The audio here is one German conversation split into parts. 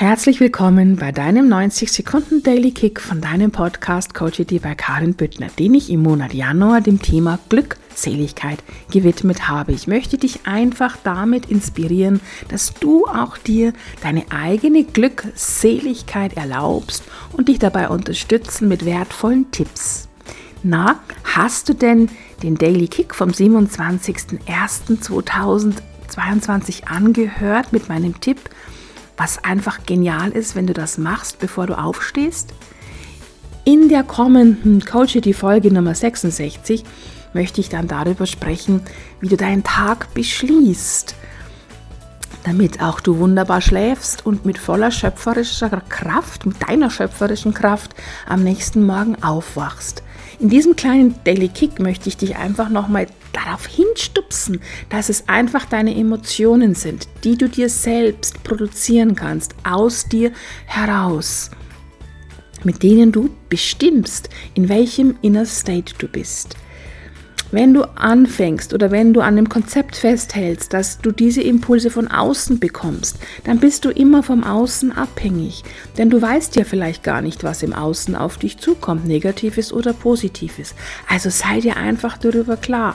Herzlich willkommen bei deinem 90 Sekunden Daily Kick von deinem Podcast Coach bei Karin Büttner, den ich im Monat Januar dem Thema Glückseligkeit gewidmet habe. Ich möchte dich einfach damit inspirieren, dass du auch dir deine eigene Glückseligkeit erlaubst und dich dabei unterstützen mit wertvollen Tipps. Na, hast du denn den Daily Kick vom 27.01.2022 angehört mit meinem Tipp? Was einfach genial ist, wenn du das machst, bevor du aufstehst. In der kommenden Coachity Folge Nummer 66 möchte ich dann darüber sprechen, wie du deinen Tag beschließt, damit auch du wunderbar schläfst und mit voller schöpferischer Kraft, mit deiner schöpferischen Kraft am nächsten Morgen aufwachst. In diesem kleinen Daily Kick möchte ich dich einfach nochmal darauf hinstupsen, dass es einfach deine Emotionen sind, die du dir selbst produzieren kannst, aus dir heraus, mit denen du bestimmst, in welchem Inner State du bist. Wenn du anfängst oder wenn du an dem Konzept festhältst, dass du diese Impulse von außen bekommst, dann bist du immer vom Außen abhängig. Denn du weißt ja vielleicht gar nicht, was im Außen auf dich zukommt, negatives oder positives. Also sei dir einfach darüber klar.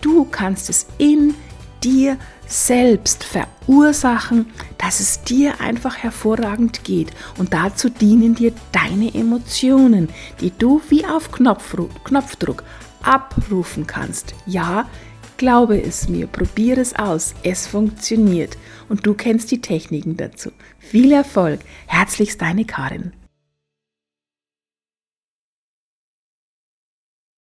Du kannst es in dir selbst verursachen, dass es dir einfach hervorragend geht. Und dazu dienen dir deine Emotionen, die du wie auf Knopfdruck abrufen kannst. Ja, glaube es mir, probiere es aus, es funktioniert und du kennst die Techniken dazu. Viel Erfolg, herzlichst deine Karin.